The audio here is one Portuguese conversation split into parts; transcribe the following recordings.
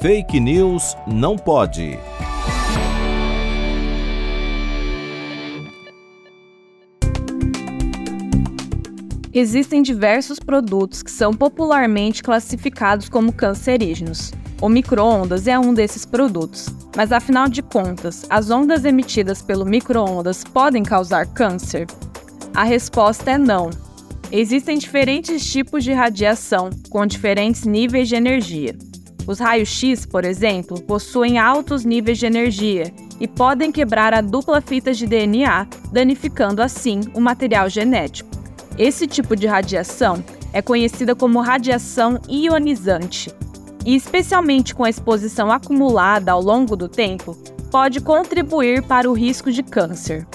Fake News não pode. Existem diversos produtos que são popularmente classificados como cancerígenos. O micro-ondas é um desses produtos, mas afinal de contas, as ondas emitidas pelo micro-ondas podem causar câncer? A resposta é não. Existem diferentes tipos de radiação com diferentes níveis de energia. Os raios-x, por exemplo, possuem altos níveis de energia e podem quebrar a dupla fita de DNA, danificando assim o material genético. Esse tipo de radiação é conhecida como radiação ionizante e, especialmente com a exposição acumulada ao longo do tempo, pode contribuir para o risco de câncer.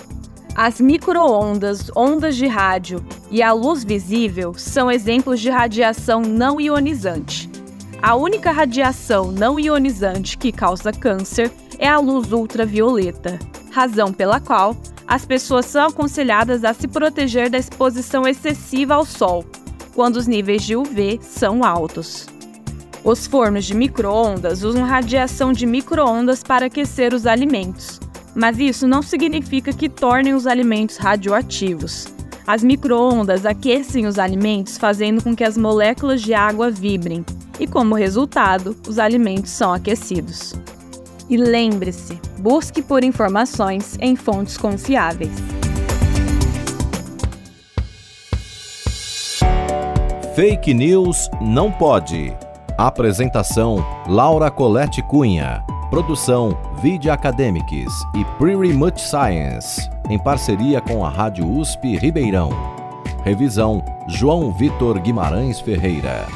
As microondas, ondas de rádio e a luz visível são exemplos de radiação não ionizante. A única radiação não ionizante que causa câncer é a luz ultravioleta, razão pela qual as pessoas são aconselhadas a se proteger da exposição excessiva ao sol, quando os níveis de UV são altos. Os fornos de microondas usam radiação de microondas para aquecer os alimentos, mas isso não significa que tornem os alimentos radioativos. As microondas aquecem os alimentos fazendo com que as moléculas de água vibrem, e como resultado, os alimentos são aquecidos. E lembre-se, busque por informações em fontes confiáveis. Fake News não pode. Apresentação: Laura Colette Cunha. Produção: Vide Academics e Pretty Much Science, em parceria com a Rádio USP Ribeirão. Revisão: João Vitor Guimarães Ferreira.